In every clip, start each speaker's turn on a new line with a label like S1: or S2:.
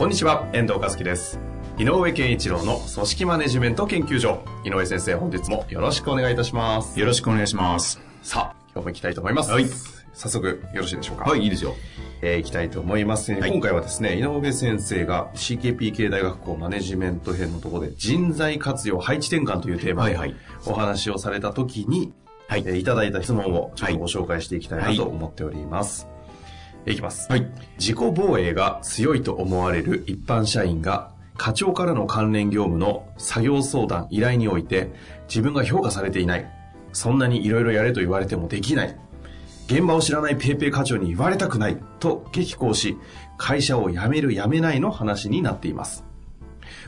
S1: こんにちは、遠藤和樹です。井上健一郎の組織マネジメント研究所。井上先生、本日もよろしくお願いいたします。
S2: よろしくお願いします。
S1: さあ、今日も行きたいと思います。
S2: はい
S1: 早速、よろしいでしょうか？
S2: はい、いいですよ。
S1: えー行きたいと思います、
S2: はい
S1: 今回はですね、井上先生が CKP 系大学校マネジメント編のところで人材活用配置転換というテーマで
S2: はいはい
S1: お話をされた時に、
S2: はい
S1: えーいただいた質問をちょっ
S2: はい
S1: とご紹介していきたいなと思っております。いきます。
S2: はい。
S1: 自己防衛が強いと思われる一般社員が課長からの関連業務の作業相談、依頼において自分が評価されていない。そんなにいろいろやれと言われてもできない。現場を知らないペーペー課長に言われたくないと激高し、会社を辞める辞めないの話になっています。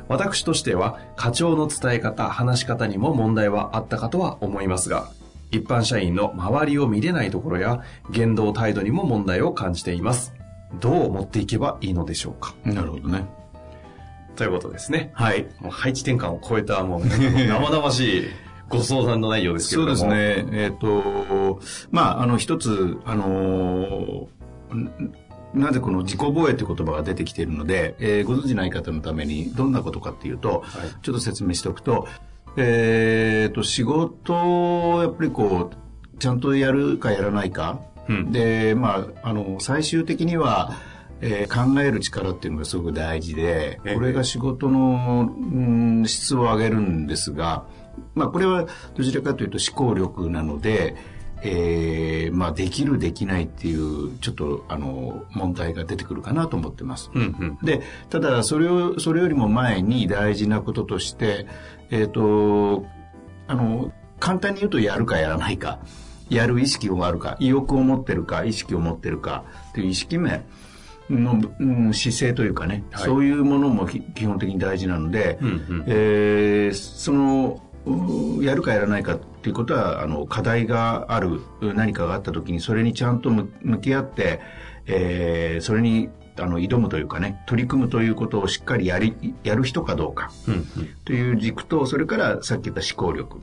S1: 私としては課長の伝え方、話し方にも問題はあったかとは思いますが、一般社員の周りを見れないところや言動態度にも問題を感じています。どう持っていけばいいのでしょうか？
S2: なるほどね。
S1: ということですね。
S2: はい。
S1: もう配置転換を超えたもう 生々しいご相談の内容ですけれ
S2: そう
S1: ども。
S2: ですね。えっ、と、まあ、あの、一つ、あのなぜこの自己防衛という言葉が出てきているので、えーご存知ない方のためにどんなことかっていうと、
S1: はい
S2: ちょっと説明しておくと、えっ、と、仕事をやっぱりこう、ちゃんとやるかやらないか、
S1: うん。
S2: で、まあ、あの、最終的には、えー考える力っていうのがすごく大事で、
S1: ええ。
S2: これが仕事の、うん質を上げるんですが、まあ、これはどちらかというと思考力なので、えーまあ、できる、できないっていう、ちょっと、あの、問題が出てくるかなと思ってます。
S1: うんうん。
S2: で、ただ、それを、それよりも前に大事なこととして、えっ、と、あの、簡単に言うとやるかやらないか、やる意識があるか、意欲を持ってるか、意識を持ってるか、という意識面の、うん、姿勢というかね、
S1: はい。
S2: そういうものもき基本的に大事なので、
S1: うんうん。
S2: えーその、うやるかやらないかっていうことは、あの、課題がある、何かがあった時に、それにちゃんと向向き合って、えーそれに、あの、挑むというかね、取り組むということをしっかりやり、やる人かどうか、という軸と、それからさっき言った思考力。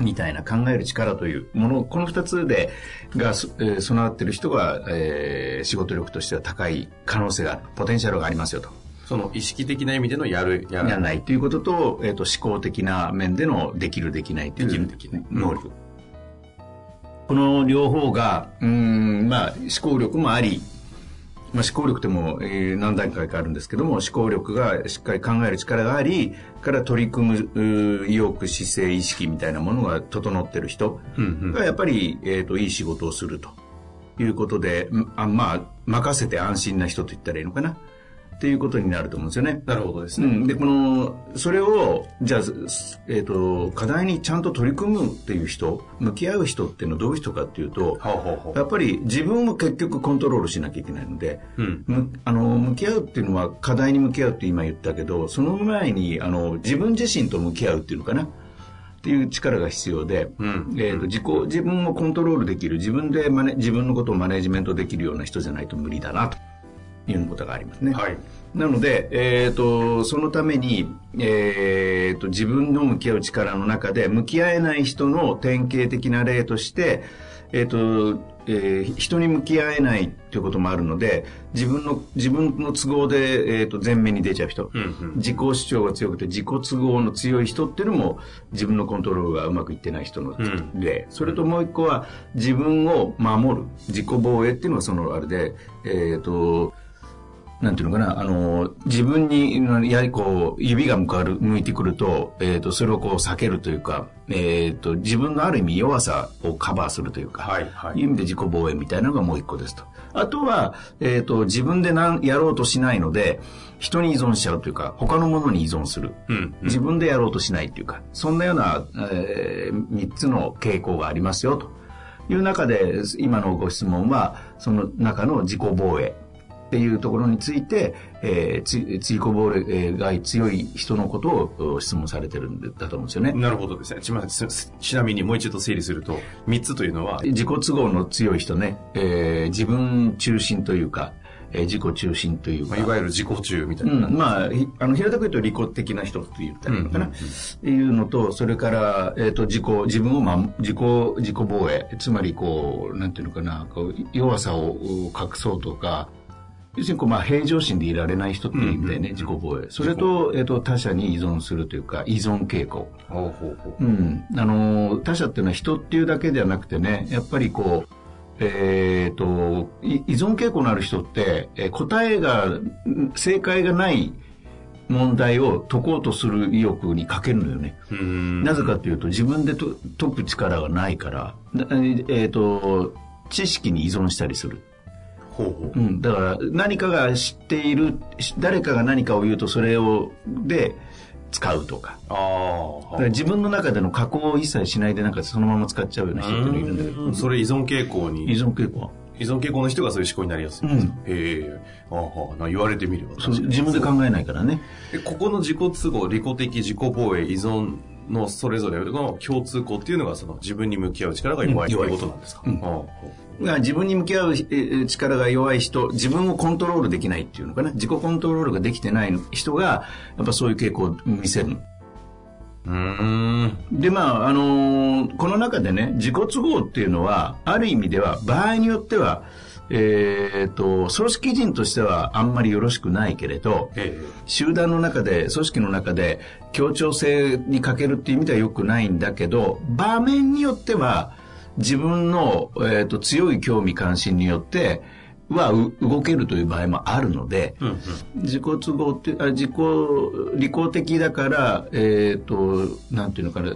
S2: みたいな考える力というもの、この二つで、が、そえー備わっている人が、えー仕事力としては高い可能性がある。ポテンシャルがありますよと。
S1: その意識的な意味でのやる、や
S2: やらないということと、えっ、と、思考的な面でのできる、できないという。
S1: できるできない
S2: 能力。この両方が、うーん、まあ、思考力もあり、まあ、思考力でも、えー何段階かあるんですけども、思考力がしっかり考える力があり、から取り組むうー意欲、姿勢、意識みたいなものが整ってる人
S1: うんうん
S2: がやっぱり、えっ、と、いい仕事をするということで、んあまあ、任せて安心な人と言ったらいいのかなっていうことになると思うんですよね。
S1: なるほどですね。
S2: うん、でこのそれをじゃあ、すえー、と課題にちゃんと取り組むっていう人向き合う人っていうのはどういう人かっていうと
S1: ほうほうほう
S2: やっぱり自分を結局コントロールしなきゃいけないので、
S1: うん。
S2: むあの向き合うっていうのは課題に向き合うって今言ったけどその前にあの自分自身と向き合うっていうのかな。っていう力が必要で、
S1: うん。
S2: えー、と自己自分をコントロールできる自分でマネ自分のことをマネジメントできるような人じゃないと無理だなということがありますね。
S1: はい。
S2: なので、えー、とそのために、えー、と自分の向き合う力の中で向き合えない人の典型的な例として、えーとえー人に向き合えないということもあるので自分の自分の都合で、えー、と前面に出ちゃう人、
S1: うんうん
S2: 自己主張が強くて自己都合の強い人っていうのも自分のコントロールがうまくいってない人の
S1: うん
S2: 例、それともう一個は自分を守る自己防衛っていうのがそのあれで、えー、となんていうのかな、あの、自分に、やはりこう、指が向かる、向いてくると、えっ、と、それをこう避けるというか、えっ、と、自分のある意味弱さをカバーするというか、
S1: はいはい
S2: いう意味で自己防衛みたいなのがもう一個ですと。あとは、えっ、と、自分でなんやろうとしないので、人に依存しちゃうというか、他のものに依存する。
S1: うん
S2: 自分でやろうとしないというか、そんなような、えー、3つの傾向がありますよという中で、今のご質問は、その中の自己防衛っていうところについて、えー、つ、ついこぼれが強い人のことを質問されてるんだと思うんですよね。
S1: なるほどですね。ちちなみにもう一度整理すると、3つというのは？
S2: 自己都合の強い人ね、えー、自分中心というか、えー、自己中心というか。
S1: いわゆる自己中みたいな、
S2: うん。まあ、あの、平たく言うと利己的な人って言ったらいいのかな。うんうんうん、っていうのと、それから、えっ、ー、と、自己、自分を、ま、自己、自己防衛。つまり、こう、なんていうのかな、こう、弱さを隠そうとか、要するにこう、まあ、平常心でいられない人っていう意味でね、自己防衛。それと、えっ、ー、と、他者に依存するというか、依存傾向。ほうほうほううん。あの、他者っていうのは人っていうだけではなくてね、やっぱりこう、えっ、ー、と、依存傾向のある人って、えー、答えが、正解がない問題を解こうとする意欲に欠けるのよね。なぜかというと、自分でと解く力がないから、えっ、ー、と、知識に依存したりする。ほうほううん、だから何かが知っている誰かが何かを言うとそれをで使うとか。ああ。自分の中での加工を一切しないでなんかそのまま使っちゃうような人っているんだけど。
S1: それ依存傾向に。
S2: 依存傾向
S1: 依存傾向の人がそういう思考になりやすいんですか、うん、へえ。ああ、言われてみれば。
S2: 自分で考えないからね。
S1: ここの自己都合、利己的自己防衛、依存のそれぞれの共通項っていうのがその自分に向き合う力が弱いということなんですか、うん。
S2: が自分に向き合う力が弱い人、自分をコントロールできないっていうのかな、自己コントロールができてない人が、やっぱそういう傾向を見せる。うん。で、まあ、あのー、この中でね、自己都合っていうのは、ある意味では、場合によっては、えー、と、組織人としてはあんまりよろしくないけれど、ええ、集団の中で、組織の中で協調性に欠けるっていう意味ではよくないんだけど、場面によっては、自分の、えーと、強い興味関心によっては動けるという場合もあるので、うんうん、自己都合ってあ自己利己的だからえっ、ー、となんていうのかな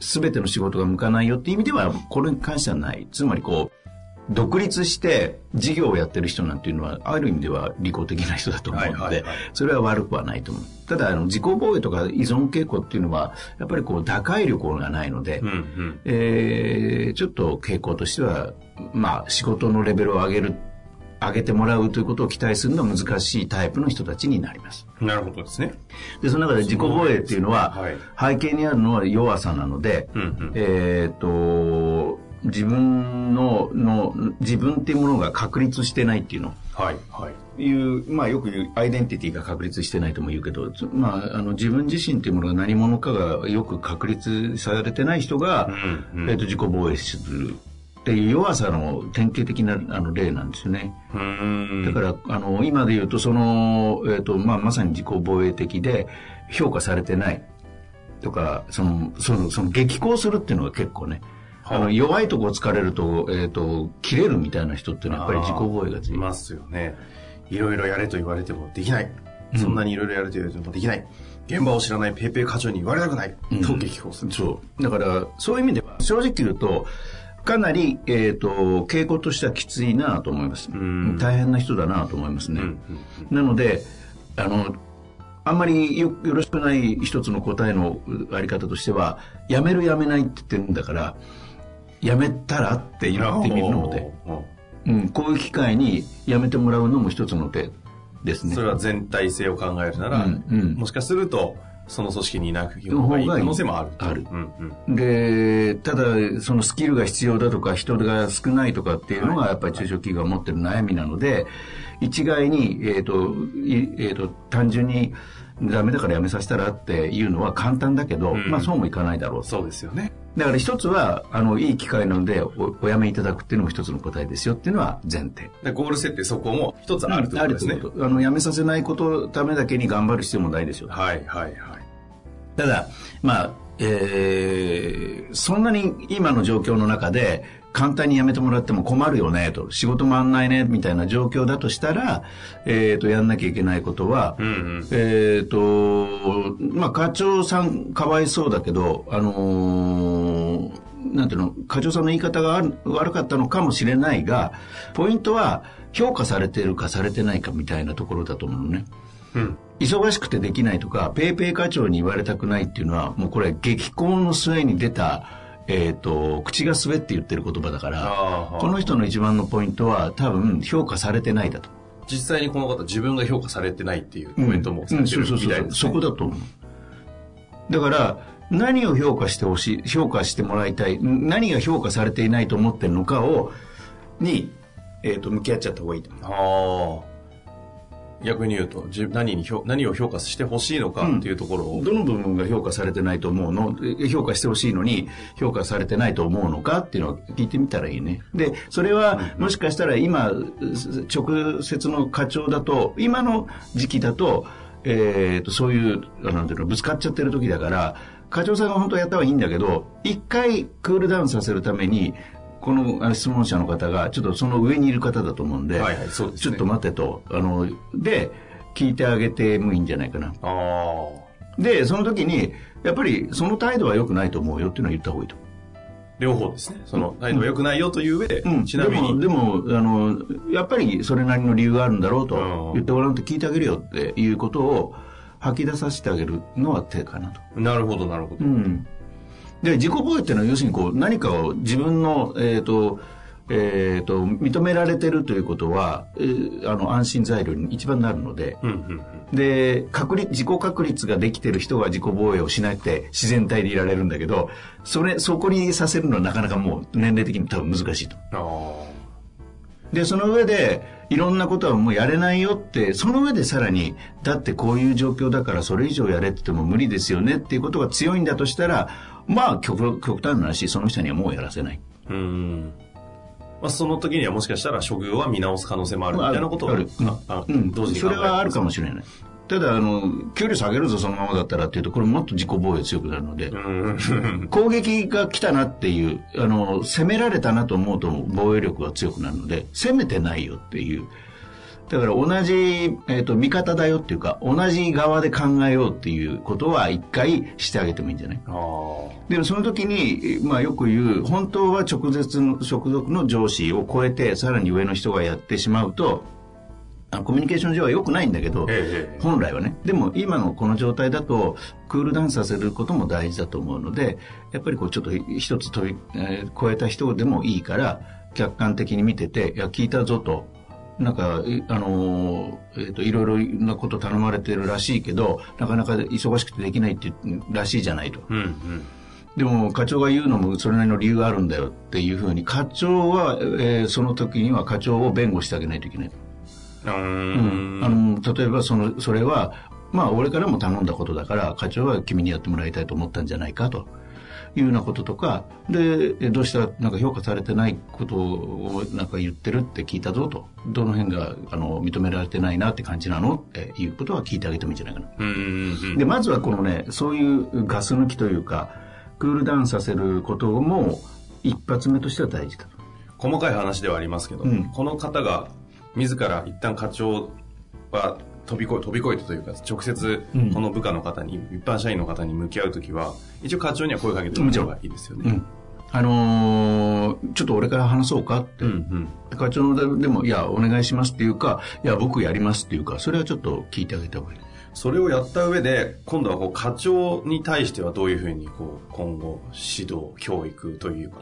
S2: 全ての仕事が向かないよっていう意味ではこれに関してはない。つまりこう独立して事業をやってる人なんていうのは、ある意味では利己的な人だと思うので、それは悪くはないと思う。ただ、あの、自己防衛とか依存傾向っていうのは、やっぱりこう、打開力がないので、うんうん、えー、ちょっと傾向としては、まあ、仕事のレベルを上げる、上げてもらうということを期待するのは難しいタイプの人たちになります。
S1: なるほどですね。
S2: で、その中で自己防衛っていうのは、背景にあるのは弱さなので、うんうん、えっ、と、自分の、の、自分っていうものが確立してないっていうの。はい、はい。いう、まあよく言う、アイデンティティが確立してないとも言うけど、まあ、あの、自分自身っていうものが何者かがよく確立されてない人が、うんうん、えっ、と、自己防衛する。っていう弱さの典型的なあの例なんですよね。だから、あの、今で言うと、その、えっ、ー、と、まあ、まさに自己防衛的で評価されてないとか、その、その、その激高するっていうのが結構ね、あの弱いとこを突かれると、えっ、ー、と、切れるみたいな人っていうのはやっぱり自己防衛が強い。
S1: いますよね。いろいろやれと言われてもできない。そんなにいろいろやれと言われてもできない。現場を知らないペイペイ課長に言われたくない。うん、と激高する。
S2: そう。だから、そういう意味では、正直言うと、かなり、えっ、ー、と、傾向としてはきついなと思います。大変な人だなと思いますね。なので、あの、あんまりよよろしくない一つの答えのあり方としては、やめるやめないって言ってるんだから、やめたらって言ってみるので、うん、こういう機会にやめてもらうのも一つの手ですね。
S1: それは全体性を考えるなら、うんうん、もしかすると、その組織にいなくいい可能性もある。
S2: ある、うんうん。で、ただ、そのスキルが必要だとか、人が少ないとかっていうのが、やっぱり中小企業が持ってる悩みなので、一概に、えっ、ー、と、えっ、ー、と、単純に、ダメだからやめさせたらっていうのは簡単だけど、うん、まあそうもいかないだろう
S1: そうですよね。
S2: だから一つは、あの、いい機会なのでお、おやめいただくっていうのも一つの答えですよっていうのは前提。
S1: でゴール設定そこも一つあるということですね。うこと。
S2: あの、やめさせないことためだけに頑張る必要もないですよ。
S1: はいはいはい。
S2: ただ、まあ、えー、そんなに今の状況の中で、簡単に辞めてもらっても困るよねと、仕事回んないねみたいな状況だとしたら、えっ、ー、と、やんなきゃいけないことは、うんうん、えっ、ー、と、まあ、課長さんかわいそうだけど、あのー、なんていうの、課長さんの言い方が悪かったのかもしれないが、ポイントは評価されてるかされてないかみたいなところだと思うのね。うん、忙しくてできないとか、ペイペイ課長に言われたくないっていうのは、もうこれ激高の末に出た、えっ、ー、と、口が滑って言ってる言葉だから、この人の一番のポイントは多分評価されてないだと。
S1: 実際にこの方自分が評価されてないっていうコメントもされてるみたいです、ね。
S2: うんそうそうそうそこだと思う。だから何を評価してほしい評価してもらいたい何が評価されていないと思ってるのかをに、えー、と向き合っちゃった方がいいと思う。
S1: ああ。逆に言うと、自何に評何を評価してほしいのかっていうところを、
S2: どの部分が評価されてないと思うの？え評価してほしいのに評価されてないと思うのかっていうのを聞いてみたらいいね。で、それはもしかしたら今、直接の課長だと、今の時期だと、えー、とそういう、あなんていうの、ぶつかっちゃってる時だから、課長さんが本当はやった方がいいんだけど、一回クールダウンさせるために、この質問者の方が、ちょっとその上にいる方だと思うんで、
S1: はいはいそうですね
S2: ちょっと待ってと、あの、で、聞いてあげてもいいんじゃないかな。
S1: ああ。
S2: で、その時に、やっぱりその態度は良くないと思うよっていうのは言った方がいいと。
S1: 両方ですね。その態度が良くないよという上で、
S2: うん、
S1: ちなみに、
S2: でも、あの、やっぱりそれなりの理由があるんだろう
S1: うん
S2: と言ってごらんと聞いてあげるよっていうことを吐き出させてあげるのは手かなと。
S1: なるほど、なるほど。
S2: うん。で、自己防衛っていうのは要するにこう何かを自分の、えっ、と、えっ、と、認められてるということは、えーあの、安心材料に一番なるので、
S1: うん、うん、
S2: で、確率、自己確率ができてる人が自己防衛をしなくて自然体でいられるんだけど、それ、そこにさせるのはなかなかもう年齢的に多分難しいと。で、その上で、いろんなことはもうやれないよって、その上でさらに、だってこういう状況だからそれ以上やれって言っても無理ですよねっていうことが強いんだとしたら、まあ極極端な話、その人にはもうやらせない。
S1: あ。うん。まあ、その時にはもしかしたら処遇は見直す可能性もあるみたいなことは、
S2: ある
S1: ああ
S2: うん、
S1: 同時に
S2: それはあるかも
S1: し
S2: しれない。ただ、あの、給料下げるぞ、そのままだったらっていうと、これもっと自己防衛強くなるので。攻撃が来たなっていう、あの、攻められたなと思うと防衛力が強くなるので、攻めてないよっていう。だから同じ、えっ、と、味方だよっていうか、同じ側で考えようっていうことは一回してあげてもいいんじゃない？でもその時に、まあよく言う、本当は直接の、直属の上司を超えて、さらに上の人がやってしまうと、コミュニケーション上は良くないんだけど、
S1: ええ
S2: 本来はね。でも今のこの状態だと、クールダウンさせることも大事だと思うので、やっぱりこうちょっと一つ飛び、えー超えた人でもいいから、客観的に見てて、いや、聞いたぞと。なんか、いあのーえっ、と、いろいろなこと頼まれてるらしいけど、なかなか忙しくてできないってらしいじゃないと。
S1: うん、うん。
S2: でも課長が言うのもそれなりの理由があるんだよっていうふうに課長は、えーその時には課長を弁護してあげないといけない。
S1: う
S2: ん。あの例えばそのそれはまあ俺からも頼んだことだから課長は君にやってもらいたいと思ったんじゃないかというようなこととかでえどうしたらなんか評価されてないことをなんか言ってるって聞いたぞとどの辺があの認められてないなって感じなの？っていうことは聞いてあげてもいいんじゃないかな。でまずはこのねそういうガス抜きというかクールダウンさせることも一発目としては大事だと。
S1: 細かい話ではありますけど、
S2: うん
S1: この方が自ら一旦課長は飛び越え飛び越えたというか直接
S2: うん。
S1: この部下の方に、一般社員の方に向き合う時は一応課長には声かけてみた方がいいですよね。
S2: うん。あのーちょっと俺から話そうかって、
S1: うんうん。
S2: 課長のでも、いや、お願いしますっていうか、いや、僕やりますっていうか、それはちょっと聞いてあげた方がいい。
S1: それをやった上で今度はこう課長に対してはどういうふうにこう今後指導教育というか。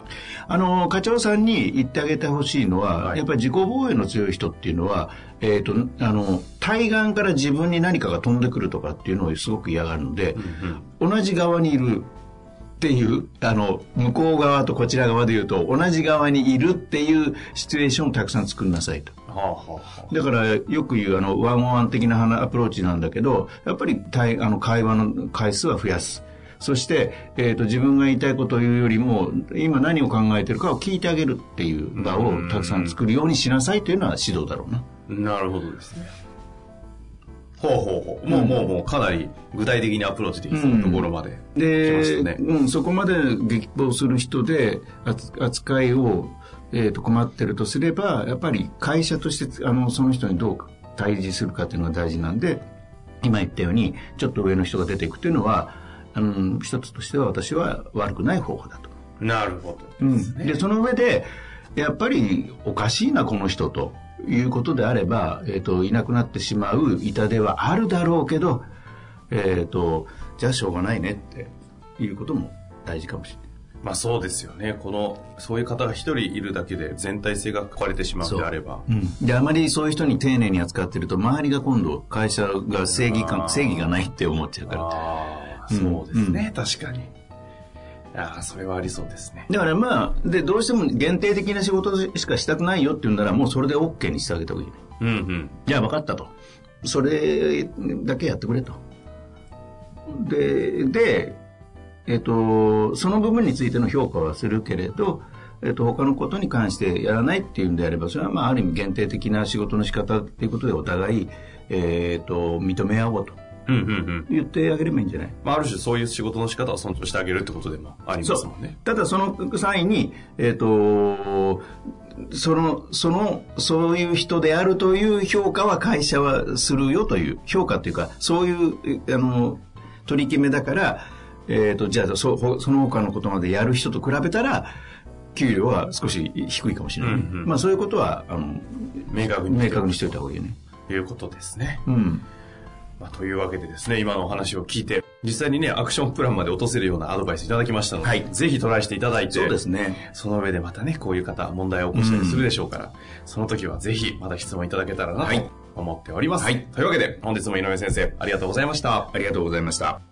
S2: あの、課長さんに言ってあげてほしいのは、
S1: はい。
S2: やっぱり自己防衛の強い人っていうのは、えっ、と、あの、対岸から自分に何かが飛んでくるとかっていうのをすごく嫌がるので、同じ側にいるっていう、あの、向こう側とこちら側で言うと、同じ側にいるっていうシチュエーションをたくさん作りなさいと。だからよく言うあのワンオンワン的な話アプローチなんだけどやっぱり対あの会話の回数は増やす。そして、えー、と自分が言いたいことを言うよりも今何を考えてるかを聞いてあげるっていう場をたくさん作るようにしなさいというのは指導だろうな。
S1: なるほどですね。ほうほうほう。もう、もうもうかなり具体的にアプローチできそうなところまで来まして、
S2: うん、そこまで激高する人で扱扱いを、えー、と困ってるとすればやっぱり会社としてあのその人にどう対峙するかっていうのが大事なんで今言ったようにちょっと上の人が出ていくっていうのはあの一つとしては私は悪くない方法だと。
S1: なるほど
S2: うん、でその上でやっぱりおかしいなこの人ということであれば、えー、といなくなってしまう痛手はあるだろうけど、えー、とじゃあしょうがないねっていうことも大事かもしれない。
S1: まあそうですよね。この、そういう方が一人いるだけで全体性が壊れてしまうのであれば。
S2: う。ん、であまりそういう人に丁寧に扱ってると周りが今度会社が正義感正義がないって思っちゃうから。
S1: ああ、そうですね、確かに。ああ、それはありそうですね。
S2: だからまあでどうしても限定的な仕事しかしたくないよって言うんならもうそれで OK にしてあげた方がいいね。
S1: うんうん。
S2: じゃあ分かったと。それだけやってくれと。ででえっとその部分についての評価はするけれどえっと、他のことに関してやらないっていうんであれば、それはまあ、ある意味限定的な仕事の仕方っていうことでお互い、えっと、認め合おうと
S1: うんうんうん。
S2: 言ってあげればいいんじゃない？
S1: まあある種そういう仕事の仕方を尊重してあげるってことでもありますもんね。
S2: ただその際に、えっ、と、その、その、そういう人であるという評価は会社はするよという、評価というか、そういう、あの、取り決めだから、えっ、と、じゃあそ、その他のことまでやる人と比べたら、給料は少し低いかもしれない。
S1: うんうん
S2: まあそういうことは、あの、
S1: 明確に。
S2: 明確にしておいた方がいいよね。
S1: いうことですね。
S2: うん。
S1: まあ、というわけでですね、今のお話を聞いて、実際にね、アクションプランまで落とせるようなアドバイスいただきましたので、
S2: はい
S1: ぜひトライしていただいて、
S2: そうですね。
S1: その上でまたね、こういう方、問題を起こしたりするでしょうから、その時はぜひまた質問いただけたらなと
S2: はい
S1: 思っております。
S2: はい
S1: というわけで、本日も井上先生、ありがとうございました。
S2: ありがとうございました。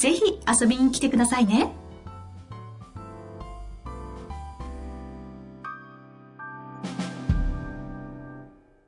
S3: ぜひ遊びに来てくださいね。